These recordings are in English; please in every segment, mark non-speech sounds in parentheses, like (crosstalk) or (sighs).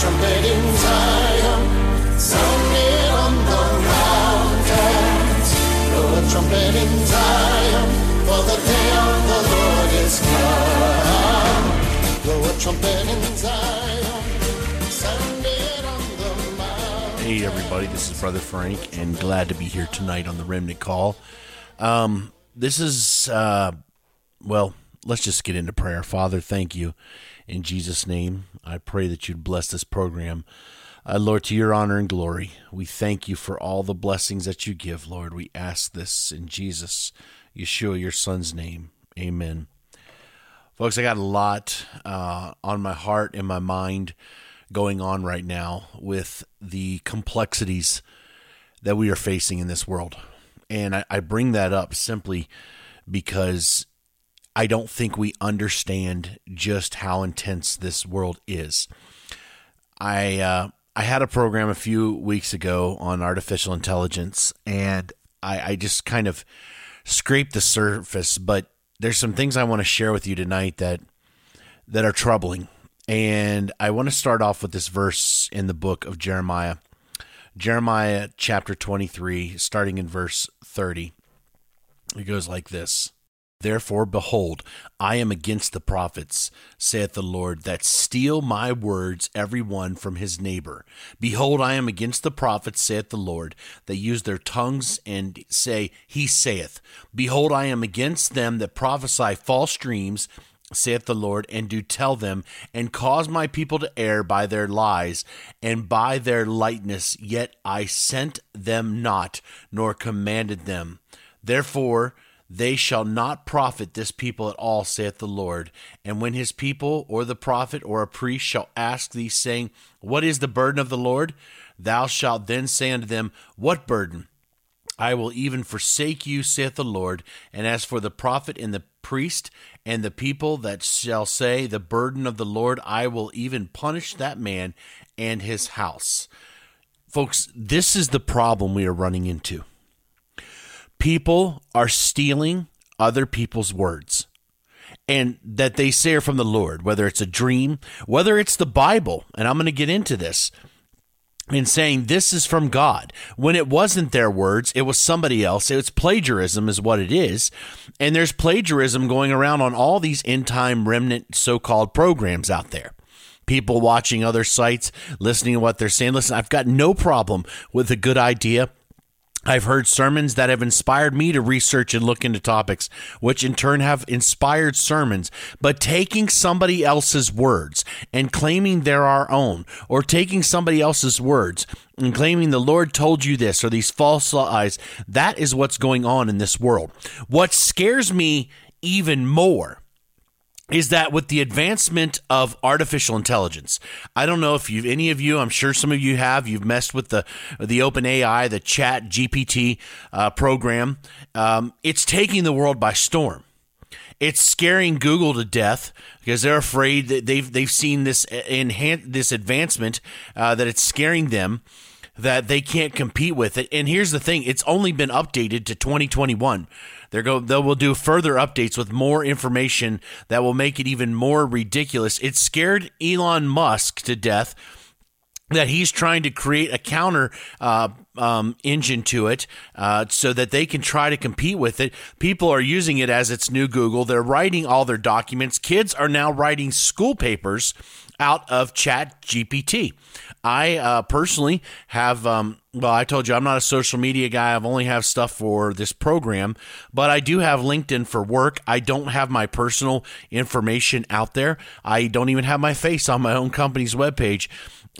trumpet in Zion, sound it on the mountains. Blow a trumpet in Zion, for the day of the Lord is come. Blow a trumpet in Zion, sound it on the mountains. Hey, everybody, this is Brother Frank, and glad to be here tonight on the Remnant Call. Um, this is, uh, well, let's just get into prayer. Father, thank you. In Jesus' name, I pray that you'd bless this program. Uh, Lord, to your honor and glory, we thank you for all the blessings that you give, Lord. We ask this in Jesus, Yeshua, your son's name. Amen. Folks, I got a lot uh, on my heart and my mind going on right now with the complexities that we are facing in this world. And I, I bring that up simply because I don't think we understand just how intense this world is. I uh, I had a program a few weeks ago on artificial intelligence, and I, I just kind of scraped the surface. But there's some things I want to share with you tonight that that are troubling, and I want to start off with this verse in the book of Jeremiah, Jeremiah chapter 23, starting in verse 30. It goes like this. Therefore, behold, I am against the prophets, saith the Lord, that steal my words every one from his neighbor. Behold, I am against the prophets, saith the Lord, that use their tongues and say, He saith. Behold, I am against them that prophesy false dreams, saith the Lord, and do tell them, and cause my people to err by their lies and by their lightness. Yet I sent them not, nor commanded them. Therefore, they shall not profit this people at all, saith the Lord. And when his people, or the prophet, or a priest shall ask thee, saying, What is the burden of the Lord? Thou shalt then say unto them, What burden? I will even forsake you, saith the Lord. And as for the prophet and the priest and the people that shall say, The burden of the Lord, I will even punish that man and his house. Folks, this is the problem we are running into people are stealing other people's words and that they say are from the Lord, whether it's a dream, whether it's the Bible. And I'm going to get into this in saying this is from God. When it wasn't their words, it was somebody else. It's plagiarism, is what it is. And there's plagiarism going around on all these end time remnant so called programs out there people watching other sites, listening to what they're saying. Listen, I've got no problem with a good idea. I've heard sermons that have inspired me to research and look into topics, which in turn have inspired sermons. But taking somebody else's words and claiming they're our own, or taking somebody else's words and claiming the Lord told you this, or these false lies, that is what's going on in this world. What scares me even more is that with the advancement of artificial intelligence, I don't know if you any of you, I'm sure some of you have, you've messed with the the Open AI, the Chat GPT uh, program. Um, it's taking the world by storm. It's scaring Google to death because they're afraid that they've they've seen this enhance this advancement uh, that it's scaring them that they can't compete with it. And here's the thing: it's only been updated to 2021. They're go they will do further updates with more information that will make it even more ridiculous. It scared Elon Musk to death that he's trying to create a counter uh, um, engine to it uh, so that they can try to compete with it. People are using it as its new Google. They're writing all their documents. Kids are now writing school papers out of Chat GPT. I uh, personally have, um, well, I told you I'm not a social media guy. I've only have stuff for this program, but I do have LinkedIn for work. I don't have my personal information out there. I don't even have my face on my own company's webpage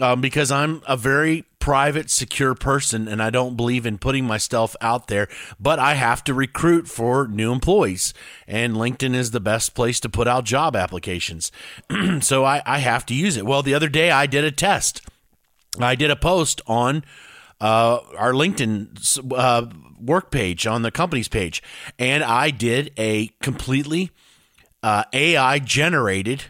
um, because I'm a very private, secure person and I don't believe in putting myself out there, but I have to recruit for new employees. And LinkedIn is the best place to put out job applications. (clears throat) so I, I have to use it. Well, the other day I did a test. I did a post on uh, our LinkedIn uh, work page on the company's page, and I did a completely uh, AI generated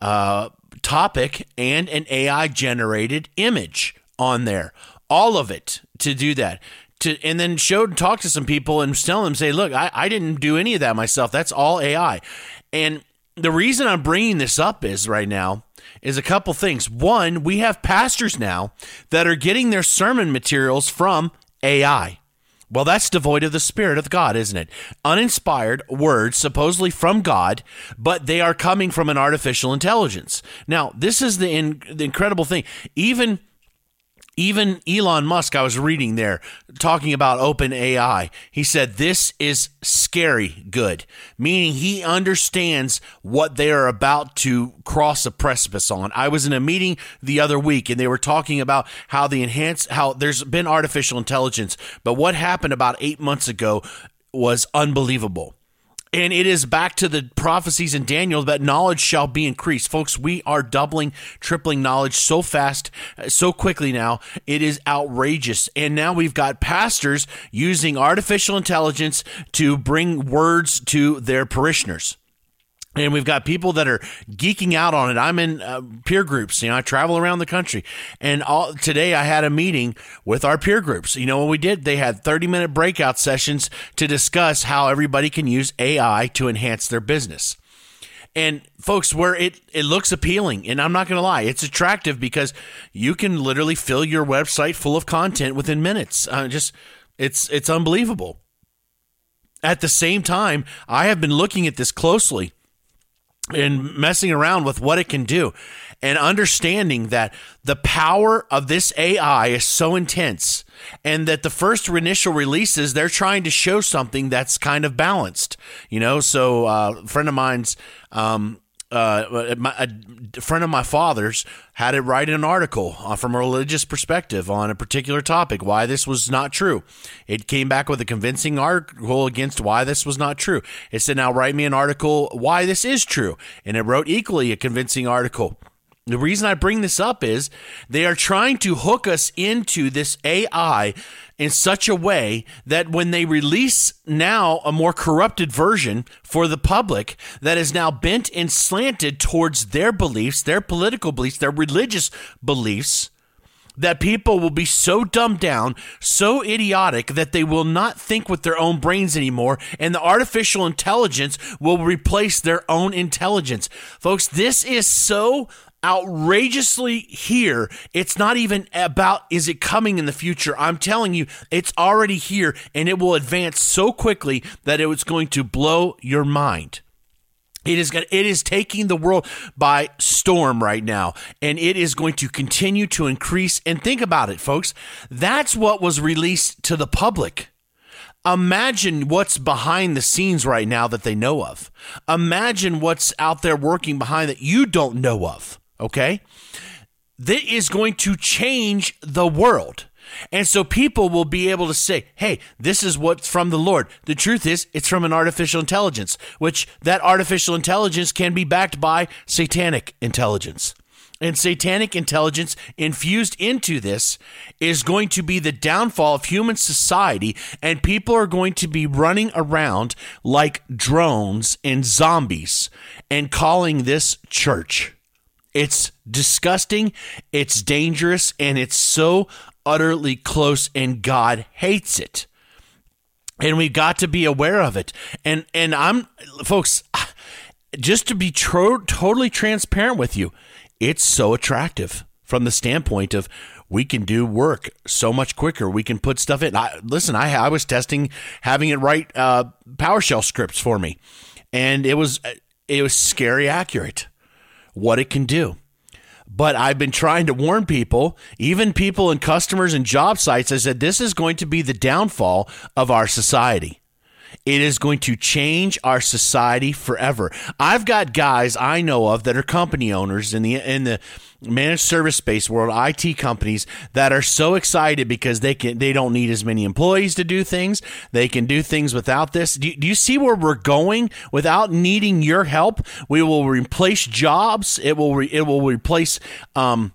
uh, topic and an AI generated image on there. All of it to do that. To, and then showed talked to some people and tell them, say, look, I, I didn't do any of that myself. That's all AI. And the reason I'm bringing this up is right now is a couple things. One, we have pastors now that are getting their sermon materials from AI. Well, that's devoid of the Spirit of God, isn't it? Uninspired words, supposedly from God, but they are coming from an artificial intelligence. Now, this is the, in, the incredible thing. Even even Elon Musk, I was reading there talking about open AI. He said this is scary good, meaning he understands what they are about to cross a precipice on. I was in a meeting the other week and they were talking about how the enhanced, how there's been artificial intelligence, but what happened about eight months ago was unbelievable. And it is back to the prophecies in Daniel that knowledge shall be increased. Folks, we are doubling, tripling knowledge so fast, so quickly now. It is outrageous. And now we've got pastors using artificial intelligence to bring words to their parishioners and we've got people that are geeking out on it. I'm in uh, peer groups. You know, I travel around the country, and all today I had a meeting with our peer groups. You know what we did? They had 30 minute breakout sessions to discuss how everybody can use AI to enhance their business. And folks, where it it looks appealing, and I'm not going to lie, it's attractive because you can literally fill your website full of content within minutes. Uh, just it's it's unbelievable. At the same time, I have been looking at this closely and messing around with what it can do and understanding that the power of this AI is so intense and that the first initial releases they're trying to show something that's kind of balanced you know? So uh, a friend of mine's um, uh, my, a friend of my father's had it write an article uh, from a religious perspective on a particular topic, why this was not true. It came back with a convincing article against why this was not true. It said, now write me an article why this is true. And it wrote equally a convincing article the reason I bring this up is they are trying to hook us into this AI in such a way that when they release now a more corrupted version for the public that is now bent and slanted towards their beliefs, their political beliefs, their religious beliefs, that people will be so dumbed down, so idiotic that they will not think with their own brains anymore, and the artificial intelligence will replace their own intelligence. Folks, this is so outrageously here. It's not even about is it coming in the future. I'm telling you, it's already here and it will advance so quickly that it's going to blow your mind. It is it is taking the world by storm right now, and it is going to continue to increase. And think about it, folks. That's what was released to the public. Imagine what's behind the scenes right now that they know of. Imagine what's out there working behind that you don't know of okay? That is going to change the world. And so people will be able to say, hey, this is what's from the Lord. The truth is, it's from an artificial intelligence, which that artificial intelligence can be backed by satanic intelligence. And satanic intelligence infused into this is going to be the downfall of human society, and people are going to be running around like drones and zombies and calling this church. It's disgusting, it's dangerous, and it's so utterly close, and God hates it. And we've got to be aware of it. And and I'm folks, (sighs) just to be tro- totally transparent with you, it's so attractive from the standpoint of we can do work so much quicker. We can put stuff in. I, listen, I, I was testing having it write uh, PowerShell scripts for me, and it was it was scary accurate what it can do. But I've been trying to warn people, even people and customers and job sites, I said this is going to be the downfall of our society. It is going to change our society forever. I've got guys I know of that are company owners in the in the managed service space world, IT companies that are so excited because they can they don't need as many employees to do things. They can do things without this. Do, do you see where we're going without needing your help? We will replace jobs. It will re, it will replace um,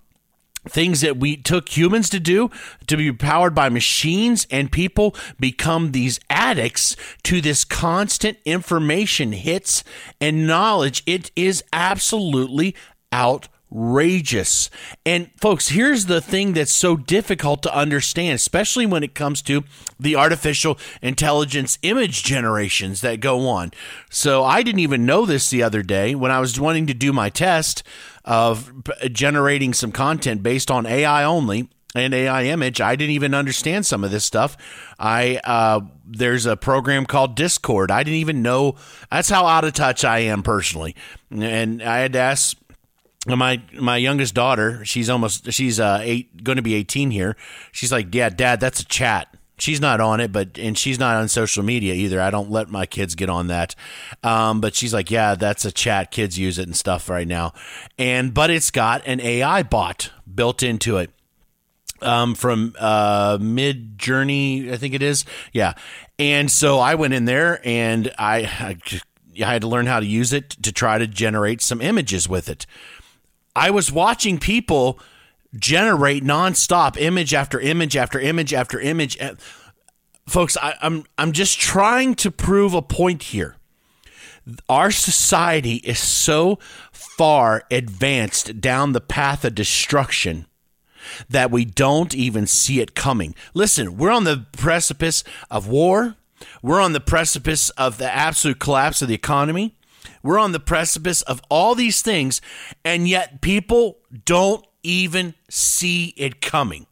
things that we took humans to do to be powered by machines and people become these addicts to this constant information hits and knowledge. It is absolutely outrageous outrageous. And folks, here's the thing that's so difficult to understand, especially when it comes to the artificial intelligence image generations that go on. So I didn't even know this the other day when I was wanting to do my test of generating some content based on AI only and AI image. I didn't even understand some of this stuff. I uh, there's a program called Discord. I didn't even know. That's how out of touch I am personally. And I had to ask my my youngest daughter. She's almost she's uh eight, going to be eighteen here. She's like, yeah, Dad, that's a chat. She's not on it, but and she's not on social media either. I don't let my kids get on that. Um, but she's like, yeah, that's a chat. Kids use it and stuff right now. And but it's got an AI bot built into it um, from uh, Midjourney, I think it is. Yeah. And so I went in there and I, I, I had to learn how to use it to try to generate some images with it. I was watching people generate nonstop image after image after image after image. Folks, I, I'm I'm just trying to prove a point here. Our society is so far advanced down the path of destruction that we don't even see it coming. Listen, we're on the precipice of war. We're on the precipice of the absolute collapse of the economy. We're on the precipice of all these things, and yet people don't even see it coming.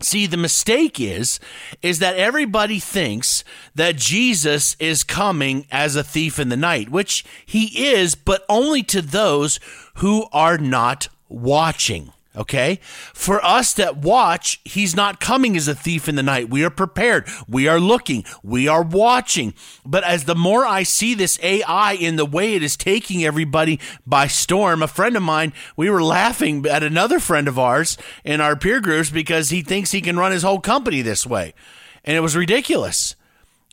See, the mistake is is that everybody thinks that Jesus is coming as a thief in the night, which he is, but only to those who are not watching. Okay. For us that watch, he's not coming as a thief in the night. We are prepared. We are looking. We are watching. But as the more I see this AI in the way it is taking everybody by storm, a friend of mine, we were laughing at another friend of ours in our peer groups because he thinks he can run his whole company this way. And it was ridiculous.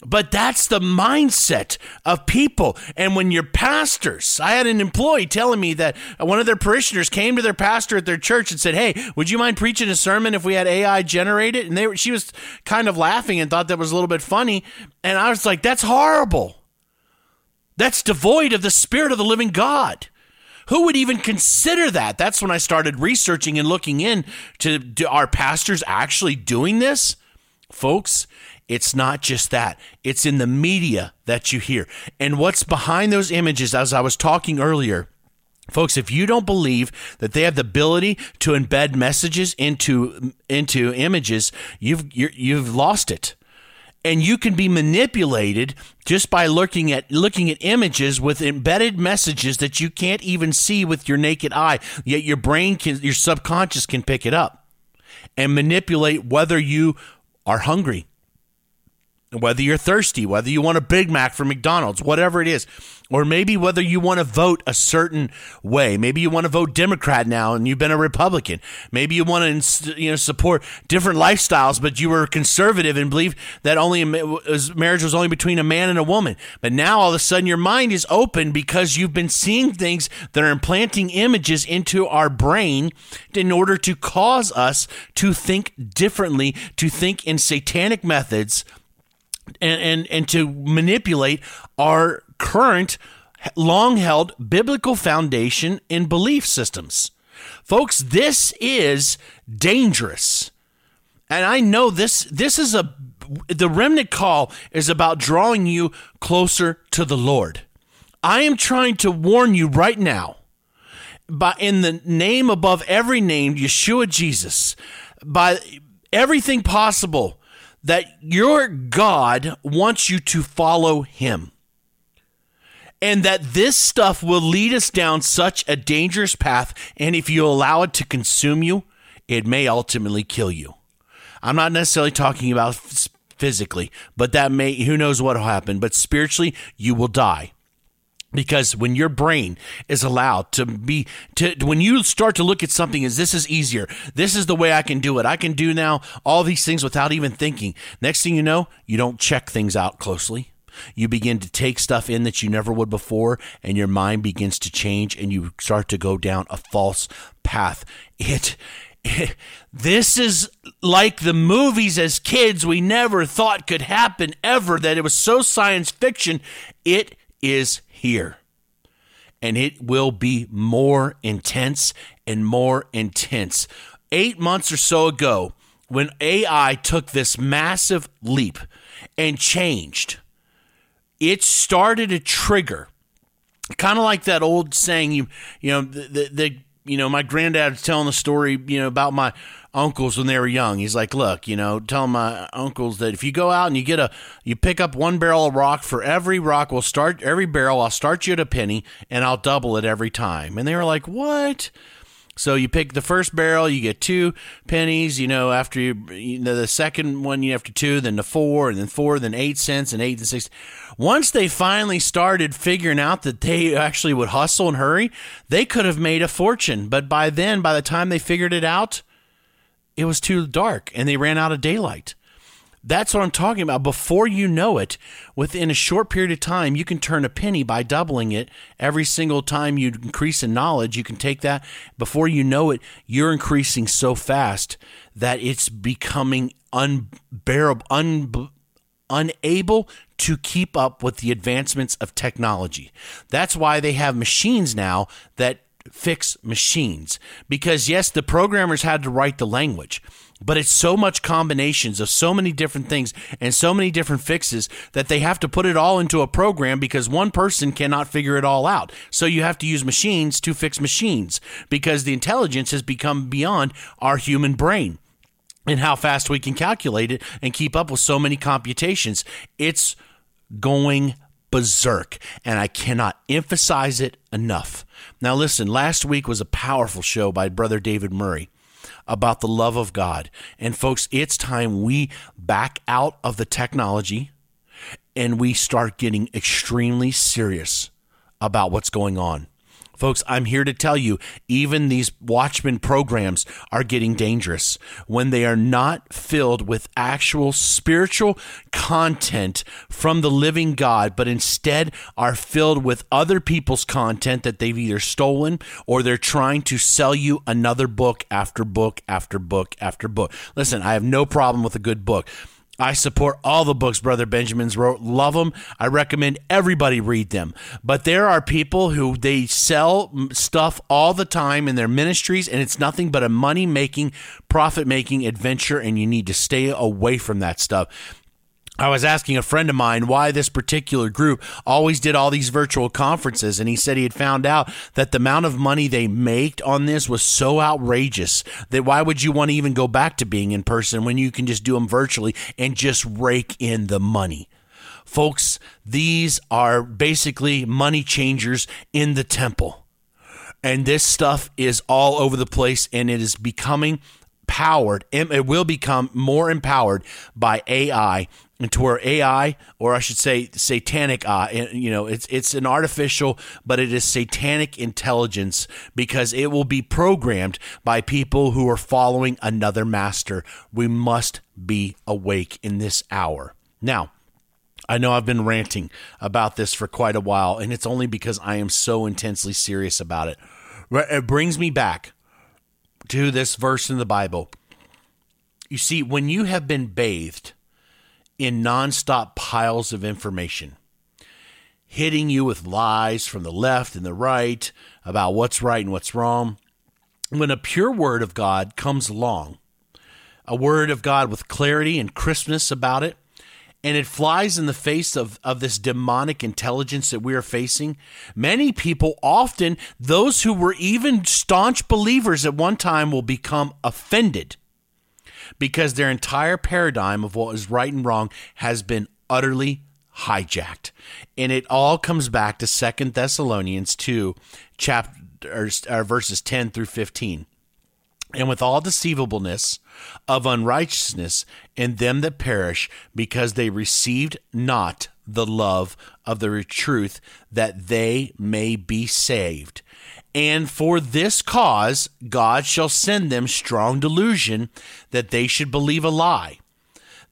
But that's the mindset of people. And when your pastors, I had an employee telling me that one of their parishioners came to their pastor at their church and said, Hey, would you mind preaching a sermon if we had AI generate it? And they she was kind of laughing and thought that was a little bit funny. And I was like, That's horrible. That's devoid of the spirit of the living God. Who would even consider that? That's when I started researching and looking in to, to our pastors actually doing this. Folks, it's not just that, it's in the media that you hear. And what's behind those images, as I was talking earlier, Folks, if you don't believe that they have the ability to embed messages into into images, you've you have lost it. And you can be manipulated just by looking at looking at images with embedded messages that you can't even see with your naked eye. Yet your brain can your subconscious can pick it up and manipulate whether you are hungry, whether you're thirsty, whether you want a Big Mac from McDonald's, whatever it is, or maybe whether you want to vote a certain way. Maybe you want to vote Democrat now and you've been a Republican. Maybe you want to you know support different lifestyles, but you were conservative and believe that only marriage was only between a man and a woman. But now all of a sudden your mind is open because you've been seeing things that are implanting images into our brain in order to cause us to think differently, to think in satanic methods and, and, and to manipulate our current long held biblical foundation in belief systems. Folks, this is dangerous. And I know this this is a the remnant call is about drawing you closer to the Lord. I am trying to warn you right now by in the name above every name Yeshua Jesus by everything possible that your God wants you to follow him. And that this stuff will lead us down such a dangerous path. And if you allow it to consume you, it may ultimately kill you. I'm not necessarily talking about physically, but that may, who knows what will happen. But spiritually, you will die because when your brain is allowed to be to when you start to look at something as this is easier this is the way i can do it i can do now all these things without even thinking. Next thing you know you don't check things out closely. You begin to take stuff in that you never would before and your mind begins to change and you start to go down a false path. It this is like the movies as kids we never thought could happen ever that it was so science fiction. It is here. And it will be more intense and more intense. Eight months or so ago, when AI took this massive leap and changed, it started a trigger. Kind of like that old saying, you you know, the, the, the you know, my granddad was telling the story, you know, about my uncles when they were young. He's like, look, you know, tell my uncles that if you go out and you get a, you pick up one barrel of rock for every rock, we'll start every barrel. I'll start you at a penny and I'll double it every time. And they were like, what? So you pick the first barrel, you get two pennies. You know, after you, you know, the second one, you after two, then the four, and then four, then eight cents, and eight and six. Once they finally started figuring out that they actually would hustle and hurry, they could have made a fortune. But by then, by the time they figured it out, it was too dark, and they ran out of daylight. That's what I'm talking about. Before you know it, within a short period of time, you can turn a penny by doubling it. Every single time you increase in knowledge, you can take that. Before you know it, you're increasing so fast that it's becoming unbearable, un, unable to keep up with the advancements of technology. That's why they have machines now that fix machines. Because, yes, the programmers had to write the language but it's so much combinations of so many different things and so many different fixes that they have to put it all into a program because one person cannot figure it all out. So you have to use machines to fix machines because the intelligence has become beyond our human brain and how fast we can calculate it and keep up with so many computations. It's going berserk, and I cannot emphasize it enough. Now, listen, last week was a powerful show by Brother David Murray about the love of God. And folks, it's time we back out of the technology and we start getting extremely serious about what's going on. Folks, I'm here to tell you, even these Watchmen programs are getting dangerous when they are not filled with actual spiritual content from the living God, but instead are filled with other people's content that they've either stolen or they're trying to sell you another book after book after book after book. Listen, I have no problem with a good book. I support all the books Brother Benjamin's wrote. Love them. I recommend everybody read them. But there are people who they sell stuff all the time in their ministries, and it's nothing but a money making, profit making adventure, and you need to stay away from that stuff. I was asking a friend of mine why this particular group always did all these virtual conferences, and he said he had found out that the amount of money they made on this was so outrageous that why would you want to even go back to being in person when you can just do them virtually and just rake in the money? Folks, these are basically money changers in the temple. And this stuff is all over the place, and it is becoming powered. It will become more empowered by AI to where AI, or I should say, satanic eye, you know, it's it's an artificial, but it is satanic intelligence because it will be programmed by people who are following another master. We must be awake in this hour. Now, I know I've been ranting about this for quite a while, and it's only because I am so intensely serious about it. It brings me back to this verse in the Bible. You see, when you have been bathed in nonstop piles of information, hitting you with lies from the left and the right about what's right and what's wrong. When a pure word of God comes along, a word of God with clarity and crispness about it, and it flies in the face of, of this demonic intelligence that we are facing. Many people, often those who were even staunch believers at one time, will become offended because their entire paradigm of what is right and wrong has been utterly hijacked. And it all comes back to Second Thessalonians 2, chapter, or, verses 10 through 15 and with all deceivableness of unrighteousness in them that perish, because they received not the love of the truth, that they may be saved. And for this cause God shall send them strong delusion that they should believe a lie,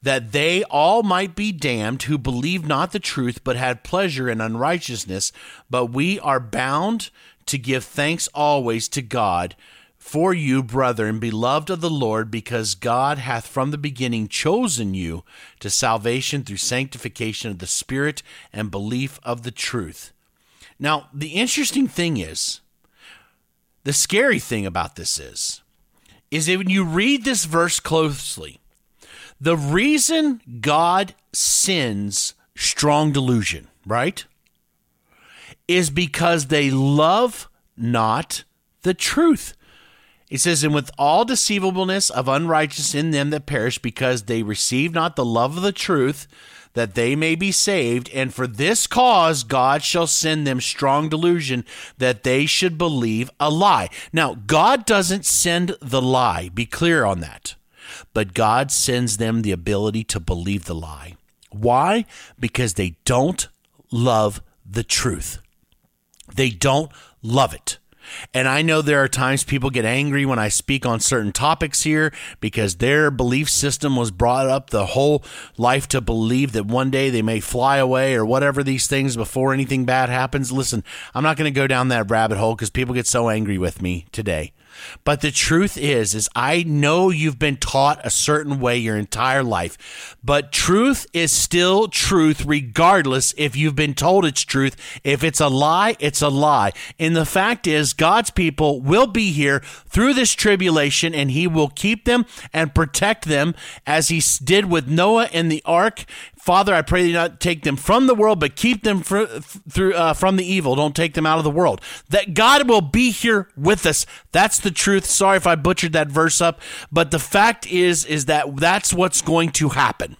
that they all might be damned who believed not the truth, but had pleasure in unrighteousness. But we are bound to give thanks always to God for you, brethren, beloved of the Lord, because God hath from the beginning chosen you to salvation through sanctification of the Spirit and belief of the truth. Now, the interesting thing is, the scary thing about this is, is that when you read this verse closely, the reason God sends strong delusion, right, is because they love not the truth. It says, And with all deceivableness of unrighteousness in them that perish, because they receive not the love of the truth, that they may be saved. And for this cause, God shall send them strong delusion that they should believe a lie. Now, God doesn't send the lie, be clear on that. But God sends them the ability to believe the lie. Why? Because they don't love the truth. They don't love it. And I know there are times people get angry when I speak on certain topics here because their belief system was brought up the whole life to believe that one day they may fly away or whatever these things before anything bad happens. Listen, I'm not going to go down that rabbit hole because people get so angry with me today. But the truth is is I know you've been taught a certain way your entire life, but truth is still truth regardless if you've been told it's truth. If it's a lie, it's a lie. And the fact is God's people will be here through this tribulation and he will keep them and protect them as he did with Noah in the ark Father, I pray you not take them from the world, but keep them fr- through uh, from the evil. Don't take them out of the world. That God will be here with us. That's the truth. Sorry if I butchered that verse up, but the fact is, is that that's what's going to happen.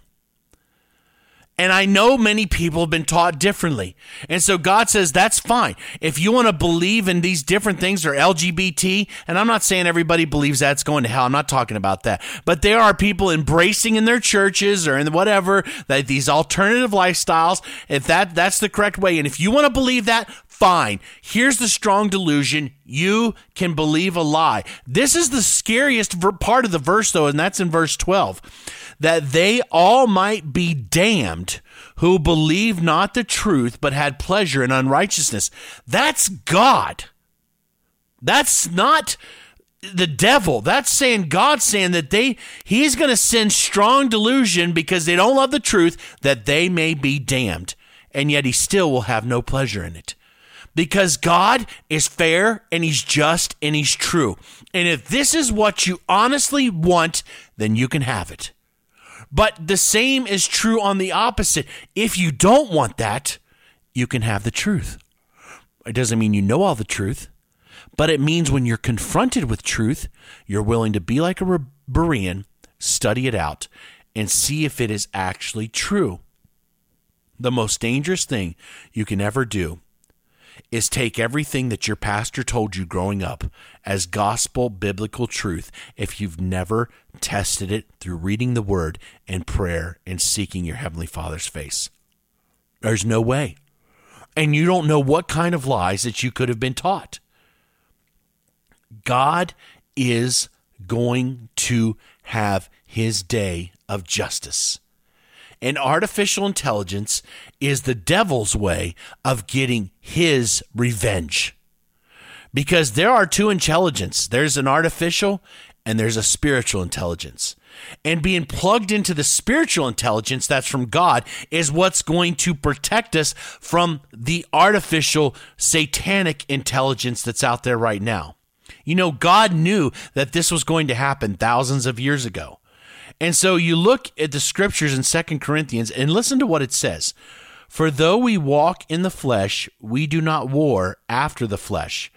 And I know many people have been taught differently. And so God says, that's fine. If you want to believe in these different things or LGBT, and I'm not saying everybody believes that's going to hell. I'm not talking about that. But there are people embracing in their churches or in whatever that these alternative lifestyles, if that that's the correct way. And if you want to believe that, fine. Here's the strong delusion. You can believe a lie. This is the scariest part of the verse, though, and that's in verse 12 that they all might be damned who believe not the truth, but had pleasure in unrighteousness. That's God. That's not the devil. That's saying God saying that they he's going to send strong delusion because they don't love the truth that they may be damned. And yet he still will have no pleasure in it. Because God is fair and he's just and he's true. And if this is what you honestly want, then you can have it. But the same is true on the opposite. If you don't want that, you can have the truth. It doesn't mean you know all the truth, but it means when you're confronted with truth, you're willing to be like a Berean, study it out, and see if it is actually true. The most dangerous thing you can ever do is take everything that your pastor told you growing up as gospel biblical truth if you've never tested it through reading the word and prayer and seeking your heavenly father's face. There's no way. And you don't know what kind of lies that you could have been taught. God is going to have his day of justice. And artificial intelligence is the devil's way of getting his revenge. Because there are two intelligence there's an artificial and there's a spiritual intelligence. And being plugged into the spiritual intelligence that's from God is what's going to protect us from the artificial satanic intelligence that's out there right now. You know, God knew that this was going to happen thousands of years ago. And so you look at the scriptures in Second Corinthians and listen to what it says. For though we walk in the flesh, we do not war after the flesh.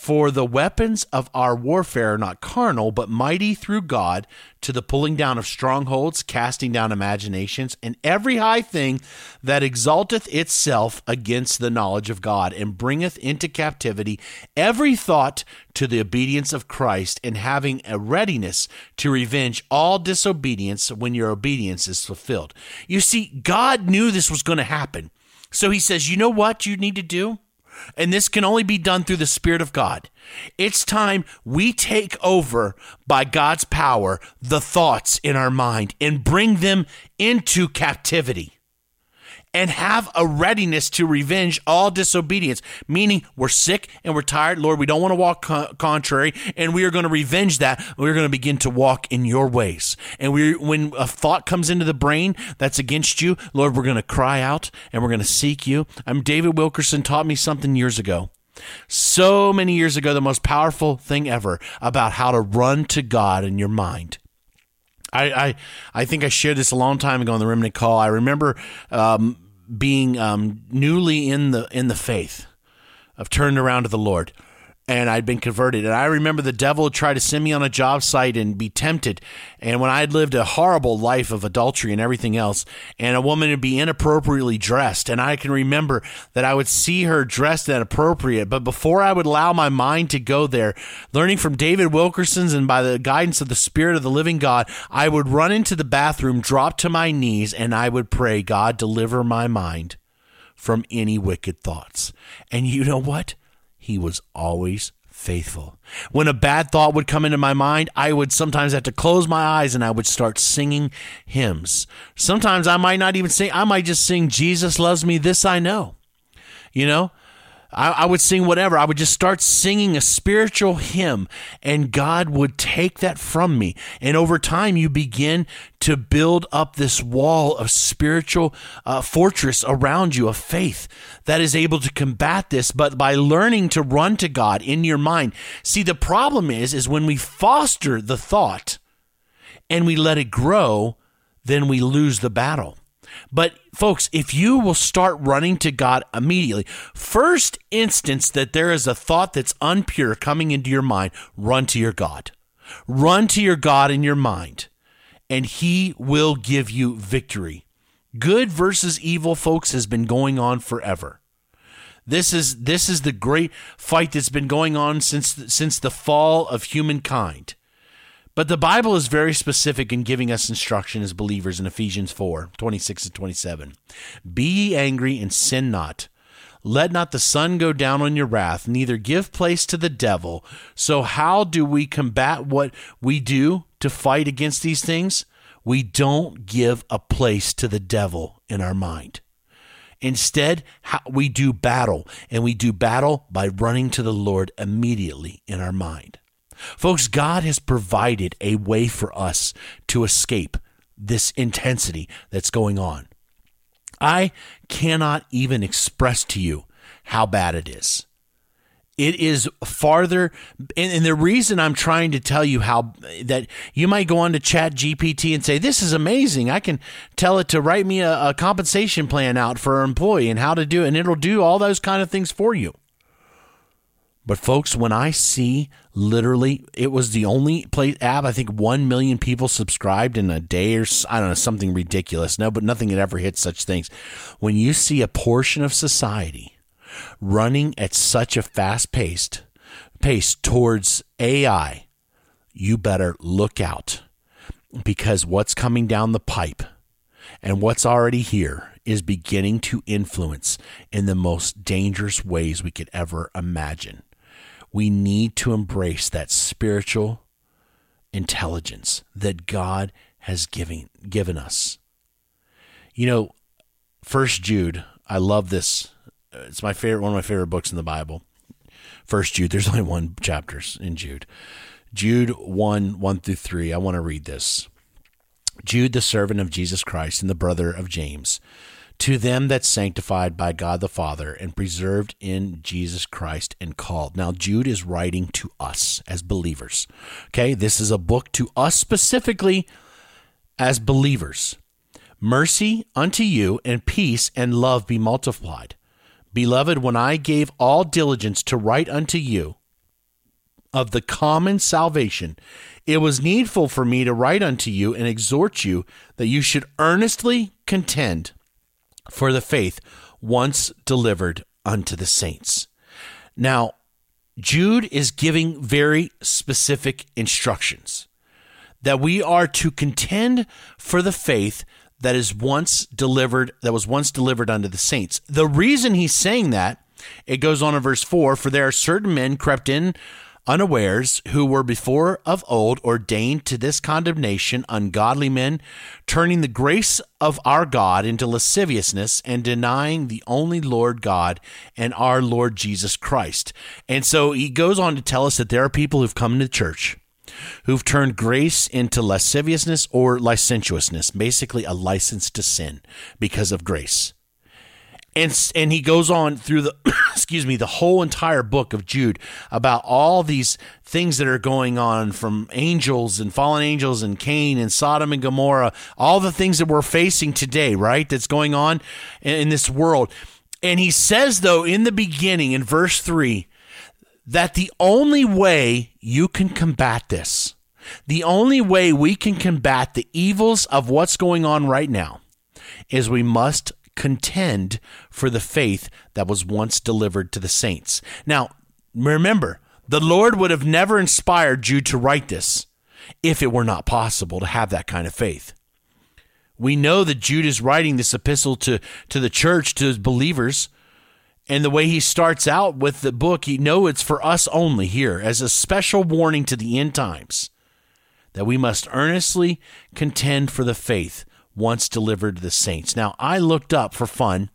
For the weapons of our warfare are not carnal, but mighty through God to the pulling down of strongholds, casting down imaginations, and every high thing that exalteth itself against the knowledge of God, and bringeth into captivity every thought to the obedience of Christ, and having a readiness to revenge all disobedience when your obedience is fulfilled. You see, God knew this was going to happen. So he says, You know what you need to do? And this can only be done through the Spirit of God. It's time we take over by God's power the thoughts in our mind and bring them into captivity and have a readiness to revenge all disobedience, meaning we're sick and we're tired. Lord, we don't want to walk co- contrary, and we are going to revenge that. We're going to begin to walk in your ways. And we, when a thought comes into the brain that's against you, Lord, we're going to cry out and we're going to seek you. I'm David Wilkerson taught me something years ago. so many years ago, the most powerful thing ever about how to run to God in your mind. I, I, I think I shared this a long time ago on the Remnant Call. I remember um, being um, newly in the in the faith, of turned around to the Lord and I'd been converted. And I remember the devil would try to send me on a job site and be tempted. And when I'd lived a horrible life of adultery and everything else, and a woman would be inappropriately dressed, and I can remember that I would see her dressed and appropriate. But before I would allow my mind to go there, learning from David Wilkerson's and by the guidance of the Spirit of the living God, I would run into the bathroom, drop to my knees, and I would pray, God, deliver my mind from any wicked thoughts. And you know what? He was always faithful. When a bad thought would come into my mind, I would sometimes have to close my eyes and I would start singing hymns. Sometimes I might not even sing, I might just sing, Jesus loves me, this I know. You know, I, I, would sing whatever. I would just start singing a spiritual hymn, and God would take that from me. And over time, you begin to build up this wall of spiritual uh, fortress around you of faith that is able to combat this. But by learning to run to God in your mind, see the problem is is when we foster the thought and we let it grow, then we lose the battle. But folks, if you will start running to God immediately, first instance that there is a thought that's unpure coming into your mind, run to your God. Run to your God in your mind, and He will give you victory. Good versus evil, folks, has been going on forever. This is this is the great fight that's been going on since since the fall of humankind. But the Bible is very specific in giving us instruction as believers in Ephesians 4 26 and 27. Be ye angry and sin not. Let not the sun go down on your wrath, neither give place to the devil. So, how do we combat what we do to fight against these things? We don't give a place to the devil in our mind. Instead, we do battle, and we do battle by running to the Lord immediately in our mind. Folks, God has provided a way for us to escape this intensity that's going on. I cannot even express to you how bad it is. It is farther, and, and, the reason I'm trying to tell you how that you might go on to Chat GPT and say, This is amazing. I can tell it to write me a, a compensation plan out for an employee and how to do it, and it'll do all those kind of things for you. But folks, when I see literally, it was the only play app. I think one million people subscribed in a day, or I don't know, something ridiculous. No, but nothing had ever hit such things. When you see a portion of society running at such a fast paced pace towards AI, you better look out because what's coming down the pipe and what's already here is beginning to influence in the most dangerous ways we could ever imagine we need to embrace that spiritual intelligence that God has given given us. You know, First Jude, I love this. It's my favorite one of my favorite books in the Bible. First Jude, there's only one chapters in Jude. Jude 1 1 through 3. I want to read this. Jude, the servant of Jesus Christ and the brother of James, to them that's sanctified by God the Father and preserved in Jesus Christ and called. Now, Jude is writing to us as believers. Okay, this is a book to us specifically as believers. Mercy unto you and peace and love be multiplied. Beloved, when I gave all diligence to write unto you of the common salvation, it was needful for me to write unto you and exhort you that you should earnestly contend for the faith once delivered unto the saints. Now, Jude is giving very specific instructions that we are to contend for the faith that is once delivered that was once delivered unto the saints. The reason he's saying that, it goes on in verse 4, for there are certain men crept in unawares, who were before of old ordained to this condemnation, ungodly men, turning the grace of our God into lasciviousness and denying the only Lord God and our Lord Jesus Christ. And so he goes on to tell us that there are people who've come to church who've turned grace into lasciviousness or licentiousness, basically a license to sin because of grace. And, and he goes on through the (coughs) excuse me the whole entire book of Jude about all these things that are going on from angels and fallen angels and Cain and Sodom and Gomorrah all the things that we're facing today right that's going on in, in this world. And he says though in the beginning in verse 3 that the only way you can combat this the only way we can combat the evils of what's going on right now is we must contend for the faith that was once delivered to the saints. Now, remember, the Lord would have never inspired Jude to write this if it were not possible to have that kind of faith. We know that Jude is writing this epistle to, to the church, to his believers, and the way he starts out with the book, he know it's for us only here as a special warning to the end times that we must earnestly contend for the faith once delivered to the saints. Now, I looked up for fun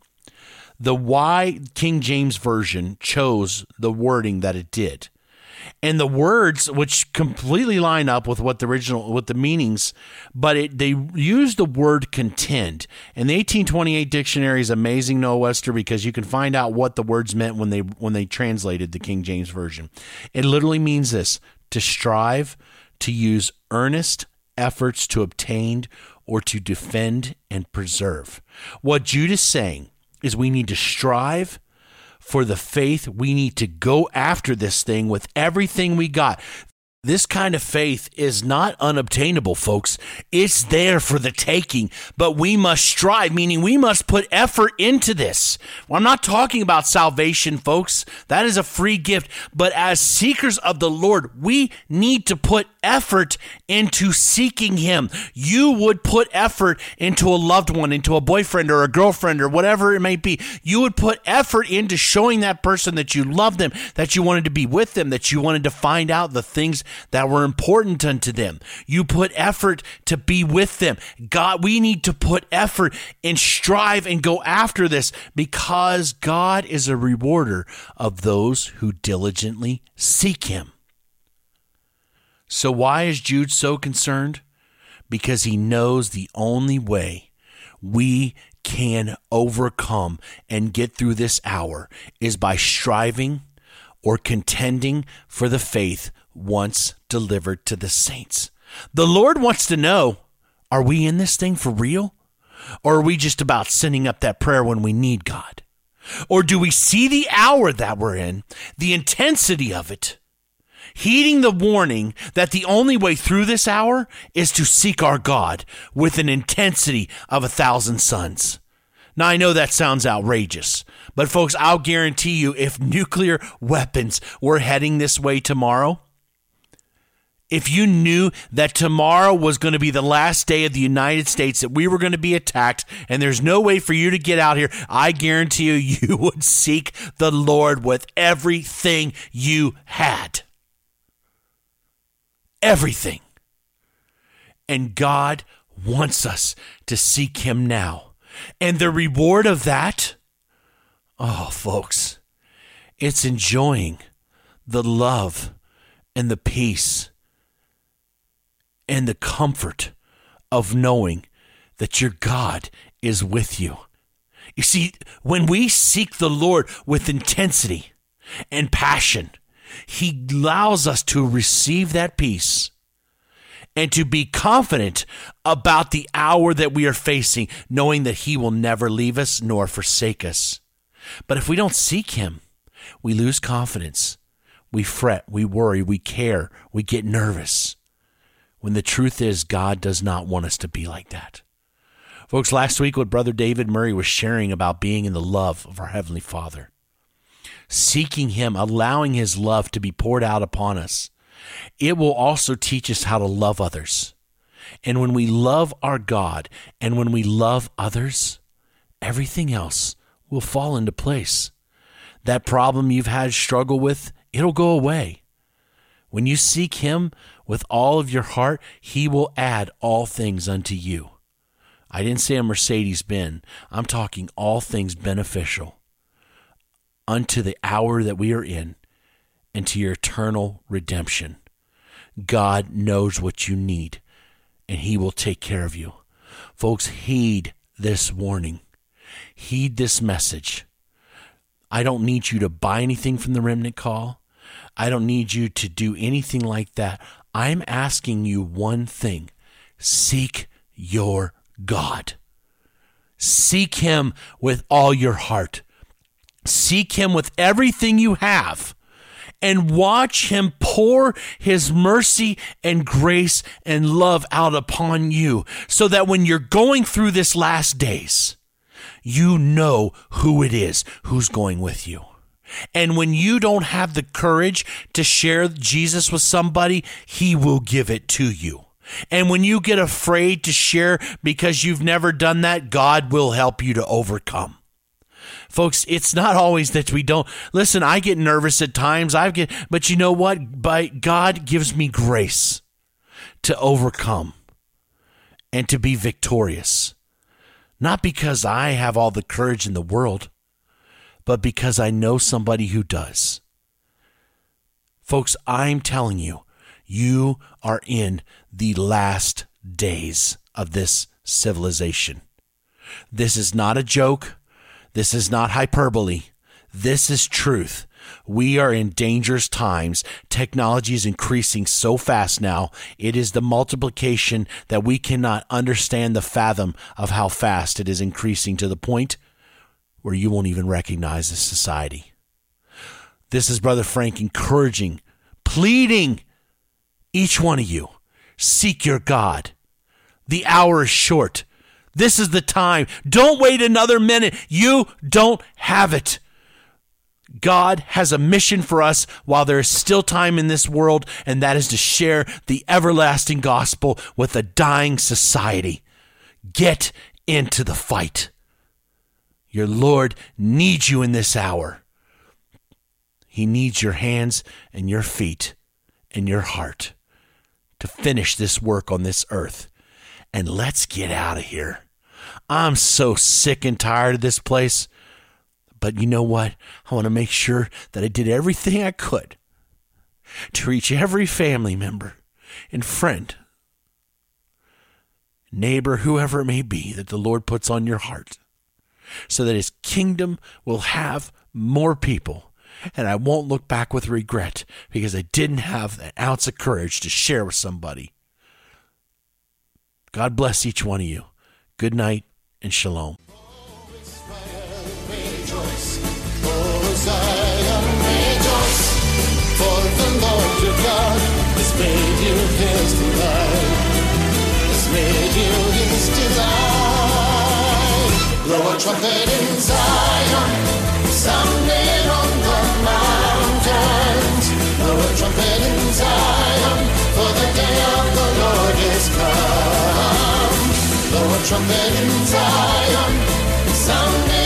the why King James Version chose the wording that it did. And the words, which completely line up with what the original, with the meanings, but it, they use the word contend. And the 1828 dictionary is amazing, Noah Webster, because you can find out what the words meant when they when they translated the King James Version. It literally means this: to strive, to use earnest efforts to obtain or to defend and preserve. What Jude is saying is we need to strive for the faith. We need to go after this thing with everything we got. This kind of faith is not unobtainable, folks. It's there for the taking, but we must strive, meaning we must put effort into this. Well, I'm not talking about salvation, folks. That is a free gift. But as seekers of the Lord, we need to put effort into seeking Him. You would put effort into a loved one, into a boyfriend or a girlfriend or whatever it may be. You would put effort into showing that person that you love them, that you wanted to be with them, that you wanted to find out the things that were important unto them. You put effort to be with them. God, we need to put effort and strive and go after this because God is a rewarder of those who diligently seek him. So, why is Jude so concerned? Because he knows the only way we can overcome and get through this hour is by striving or contending for the faith once delivered to the saints. The Lord wants to know are we in this thing for real? Or are we just about sending up that prayer when we need God? Or do we see the hour that we're in, the intensity of it, heeding the warning that the only way through this hour is to seek our God with an intensity of a thousand suns? Now, I know that sounds outrageous, but folks, I'll guarantee you if nuclear weapons were heading this way tomorrow, if you knew that tomorrow was going to be the last day of the United States, that we were going to be attacked, and there's no way for you to get out here, I guarantee you, (laughs) you would seek the Lord with everything you had. Everything. And God wants us to seek Him now. And the reward of that, oh, folks, it's enjoying the love and the peace and the comfort of knowing that your God is with you. You see, when we seek the Lord with intensity and passion, He allows us to receive that peace and to be confident about the hour that we are facing, knowing that He will never leave us nor forsake us. But if we don't seek Him, we lose confidence. We fret, we worry, we care, we get nervous when the truth is God does not want us to be like that. Folks, last week what Brother David Murray was sharing about being in the love of our Heavenly Father, seeking Him, allowing His love to be poured out upon us, it will also teach us how to love others. And when we love our God and when we love others, everything else will fall into place. That problem you've had struggle with, it'll go away. When you seek Him with all of your heart, he will add all things unto you. I didn't say a Mercedes Benz. I'm talking all things beneficial unto the hour that we are in and to your eternal redemption. God knows what you need and he will take care of you. Folks, heed this warning. heed this message. I don't need you to buy anything from the remnant call. I don't need you to do anything like that. I'm asking you one thing seek your God. Seek Him with all your heart. Seek Him with everything you have and watch Him pour His mercy and grace and love out upon you so that when you're going through this last days, you know who it is who's going with you. And when you don't have the courage to share Jesus with somebody, He will give it to you. And when you get afraid to share because you've never done that, God will help you to overcome. Folks, it's not always that we don't listen. I get nervous at times. I get, but you know what? By God gives me grace to overcome and to be victorious. Not because I have all the courage in the world, but because I know somebody who does. Folks, I'm telling you, you are in the last days of this civilization. This is not a joke. This is not hyperbole. This is truth. We are in dangerous times. Technology is increasing so fast now. It is the multiplication that we cannot understand the fathom of how fast it is increasing to the point where you won't even recognize this society. This is Brother Frank encouraging, pleading each one of you seek your God. The hour is short. This is the time. Don't wait another minute. You don't have it. God has a mission for us while there is still time in this world, and that is to share the everlasting gospel with a dying society. Get into the fight. Your Lord needs you in this hour. He needs your hands and your feet and your heart to finish this work on this earth. And let's get out of here. I'm so sick and tired of this place. But you know what? I want to make sure that I did everything I could to reach every family member and friend, neighbor, whoever it may be that the Lord puts on your heart, so that His kingdom will have more people. And I won't look back with regret because I didn't have an ounce of courage to share with somebody. God bless each one of you. Good night and shalom. Made you his Blow a trumpet in Zion, sound on the mountains. Blow a trumpet in Zion, for the day of the Lord is come. Blow a trumpet in Zion, sound